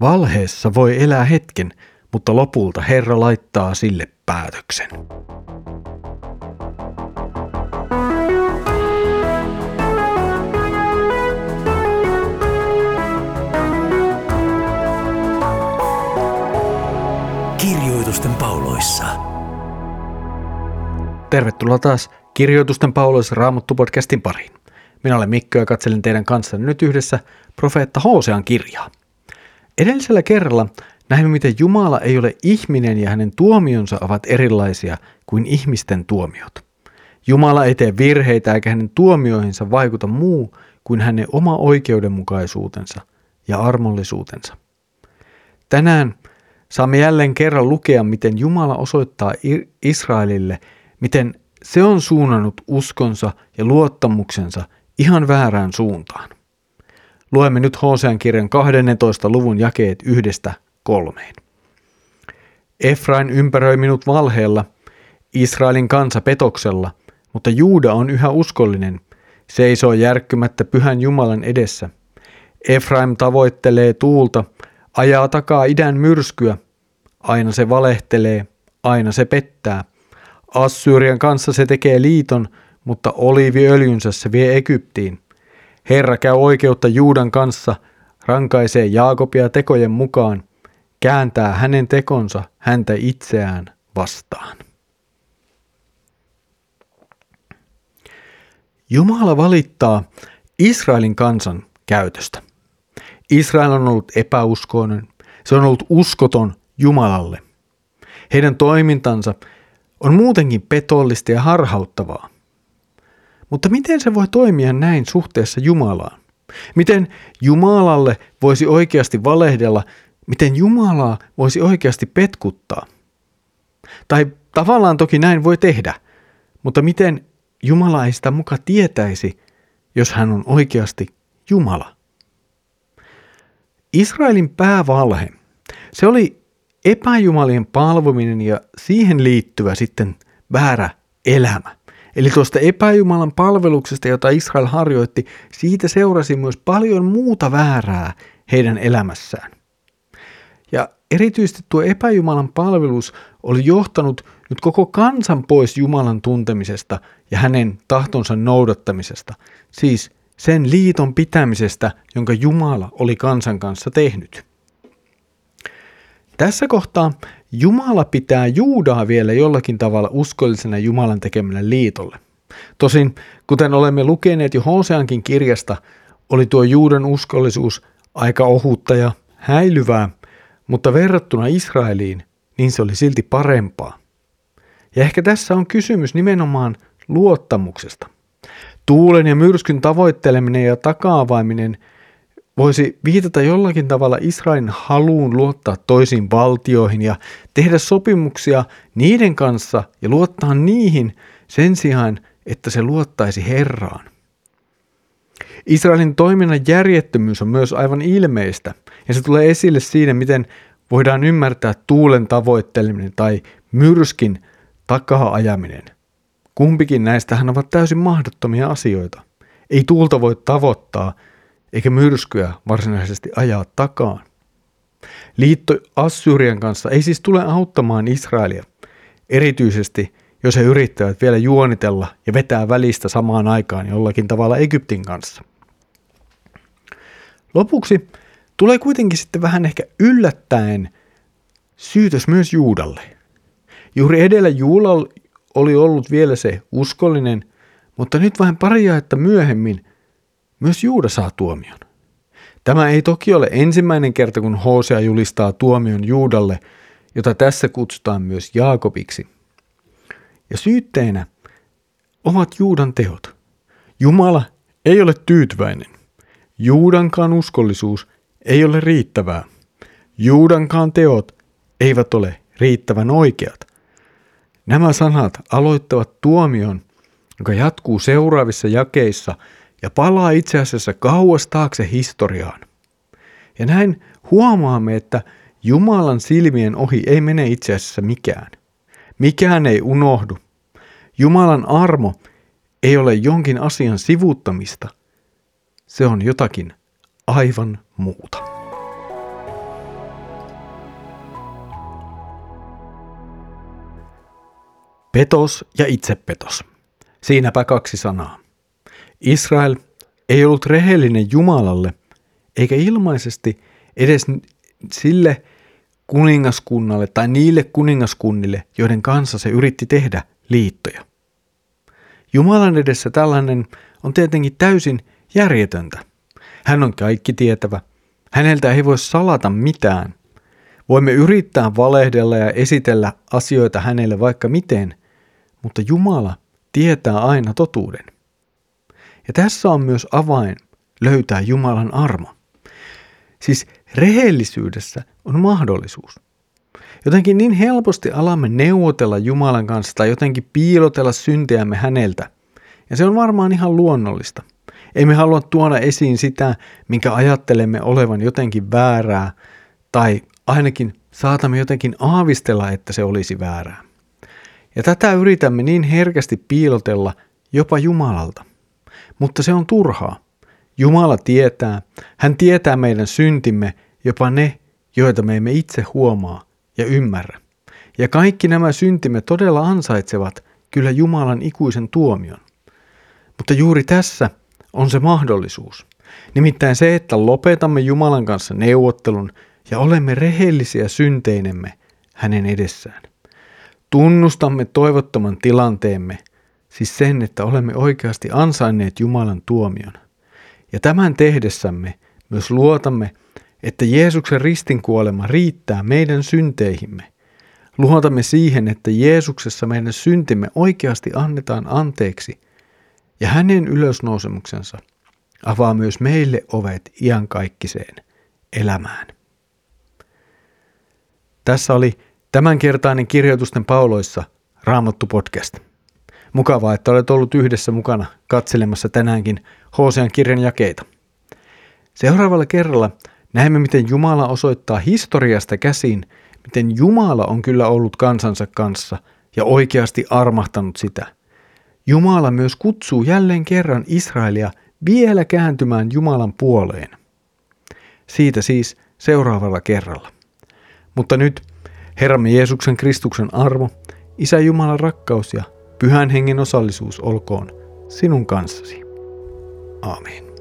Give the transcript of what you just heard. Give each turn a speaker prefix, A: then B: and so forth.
A: Valheessa voi elää hetken, mutta lopulta Herra laittaa sille päätöksen.
B: Kirjoitusten pauloissa.
A: Tervetuloa taas Kirjoitusten pauloissa Raamuttu podcastin pariin. Minä olen Mikko ja katselen teidän kanssanne nyt yhdessä profeetta Hosean kirjaa. Edellisellä kerralla näimme, miten Jumala ei ole ihminen ja hänen tuomionsa ovat erilaisia kuin ihmisten tuomiot. Jumala ei tee virheitä eikä hänen tuomioihinsa vaikuta muu kuin hänen oma oikeudenmukaisuutensa ja armollisuutensa. Tänään saamme jälleen kerran lukea, miten Jumala osoittaa Israelille, miten se on suunnannut uskonsa ja luottamuksensa ihan väärään suuntaan. Luemme nyt Hosean kirjan 12. luvun jakeet yhdestä kolmeen. Efrain ympäröi minut valheella, Israelin kansa petoksella, mutta Juuda on yhä uskollinen, seisoo järkkymättä pyhän Jumalan edessä. Efraim tavoittelee tuulta, ajaa takaa idän myrskyä, aina se valehtelee, aina se pettää. Assyrian kanssa se tekee liiton, mutta oliiviöljynsä se vie Egyptiin. Herra käy oikeutta Juudan kanssa, rankaisee Jaakobia tekojen mukaan, kääntää hänen tekonsa häntä itseään vastaan. Jumala valittaa Israelin kansan käytöstä. Israel on ollut epäuskoinen, se on ollut uskoton Jumalalle. Heidän toimintansa on muutenkin petollista ja harhauttavaa. Mutta miten se voi toimia näin suhteessa Jumalaan? Miten Jumalalle voisi oikeasti valehdella? Miten Jumalaa voisi oikeasti petkuttaa? Tai tavallaan toki näin voi tehdä, mutta miten Jumala ei sitä muka tietäisi, jos hän on oikeasti Jumala? Israelin päävalhe, se oli epäjumalien palvominen ja siihen liittyvä sitten väärä elämä. Eli tuosta epäjumalan palveluksesta, jota Israel harjoitti, siitä seurasi myös paljon muuta väärää heidän elämässään. Ja erityisesti tuo epäjumalan palvelus oli johtanut nyt koko kansan pois Jumalan tuntemisesta ja hänen tahtonsa noudattamisesta, siis sen liiton pitämisestä, jonka Jumala oli kansan kanssa tehnyt. Tässä kohtaa Jumala pitää Juudaa vielä jollakin tavalla uskollisena Jumalan tekemälle liitolle. Tosin, kuten olemme lukeneet jo Hoseankin kirjasta, oli tuo Juudan uskollisuus aika ohutta ja häilyvää, mutta verrattuna Israeliin, niin se oli silti parempaa. Ja ehkä tässä on kysymys nimenomaan luottamuksesta. Tuulen ja myrskyn tavoitteleminen ja takaavaiminen – voisi viitata jollakin tavalla Israelin haluun luottaa toisiin valtioihin ja tehdä sopimuksia niiden kanssa ja luottaa niihin sen sijaan, että se luottaisi Herraan. Israelin toiminnan järjettömyys on myös aivan ilmeistä, ja se tulee esille siinä, miten voidaan ymmärtää tuulen tavoitteleminen tai myrskin takaa ajaminen. Kumpikin näistähän ovat täysin mahdottomia asioita. Ei tuulta voi tavoittaa, eikä myrskyä varsinaisesti ajaa takaan. Liitto Assyrian kanssa ei siis tule auttamaan Israelia, erityisesti jos he yrittävät vielä juonitella ja vetää välistä samaan aikaan jollakin tavalla Egyptin kanssa. Lopuksi tulee kuitenkin sitten vähän ehkä yllättäen syytös myös Juudalle. Juuri edellä Juulal oli ollut vielä se uskollinen, mutta nyt vähän pari että myöhemmin myös Juuda saa tuomion. Tämä ei toki ole ensimmäinen kerta, kun Hosea julistaa tuomion Juudalle, jota tässä kutsutaan myös Jaakobiksi. Ja syytteenä ovat Juudan teot. Jumala ei ole tyytyväinen. Juudankaan uskollisuus ei ole riittävää. Juudankaan teot eivät ole riittävän oikeat. Nämä sanat aloittavat tuomion, joka jatkuu seuraavissa jakeissa – ja palaa itse asiassa kauas taakse historiaan. Ja näin huomaamme, että Jumalan silmien ohi ei mene itse asiassa mikään. Mikään ei unohdu. Jumalan armo ei ole jonkin asian sivuuttamista. Se on jotakin aivan muuta. Petos ja itsepetos. Siinäpä kaksi sanaa. Israel ei ollut rehellinen Jumalalle, eikä ilmaisesti edes sille kuningaskunnalle tai niille kuningaskunnille, joiden kanssa se yritti tehdä liittoja. Jumalan edessä tällainen on tietenkin täysin järjetöntä. Hän on kaikki tietävä. Häneltä ei voi salata mitään. Voimme yrittää valehdella ja esitellä asioita hänelle vaikka miten, mutta Jumala tietää aina totuuden. Ja tässä on myös avain löytää Jumalan armo. Siis rehellisyydessä on mahdollisuus. Jotenkin niin helposti alamme neuvotella Jumalan kanssa tai jotenkin piilotella syntiämme häneltä. Ja se on varmaan ihan luonnollista. Emme halua tuoda esiin sitä, minkä ajattelemme olevan jotenkin väärää, tai ainakin saatamme jotenkin aavistella, että se olisi väärää. Ja tätä yritämme niin herkästi piilotella jopa Jumalalta. Mutta se on turhaa. Jumala tietää, hän tietää meidän syntimme, jopa ne, joita me emme itse huomaa ja ymmärrä. Ja kaikki nämä syntimme todella ansaitsevat kyllä Jumalan ikuisen tuomion. Mutta juuri tässä on se mahdollisuus. Nimittäin se, että lopetamme Jumalan kanssa neuvottelun ja olemme rehellisiä synteinemme hänen edessään. Tunnustamme toivottoman tilanteemme, siis sen, että olemme oikeasti ansainneet Jumalan tuomion. Ja tämän tehdessämme myös luotamme, että Jeesuksen ristinkuolema riittää meidän synteihimme. Luotamme siihen, että Jeesuksessa meidän syntimme oikeasti annetaan anteeksi, ja hänen ylösnousemuksensa avaa myös meille ovet iankaikkiseen elämään. Tässä oli tämänkertainen kirjoitusten pauloissa Raamattu podcast. Mukavaa, että olet ollut yhdessä mukana katselemassa tänäänkin Hosean kirjan jakeita. Seuraavalla kerralla näemme, miten Jumala osoittaa historiasta käsin, miten Jumala on kyllä ollut kansansa kanssa ja oikeasti armahtanut sitä. Jumala myös kutsuu jälleen kerran Israelia vielä kääntymään Jumalan puoleen. Siitä siis seuraavalla kerralla. Mutta nyt Herramme Jeesuksen Kristuksen armo, Isä Jumalan rakkaus ja Pyhän Hengen osallisuus olkoon sinun kanssasi. Aamen.